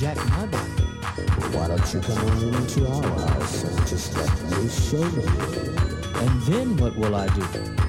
jack my body. Why don't you come on into our house and just let me show you? And then what will I do?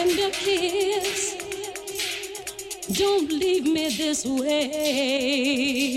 Tender kiss. Don't leave me this way.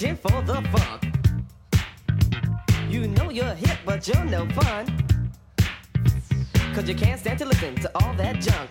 for the funk. You know you're hip, but you're no fun. Cause you can't stand to listen to all that junk.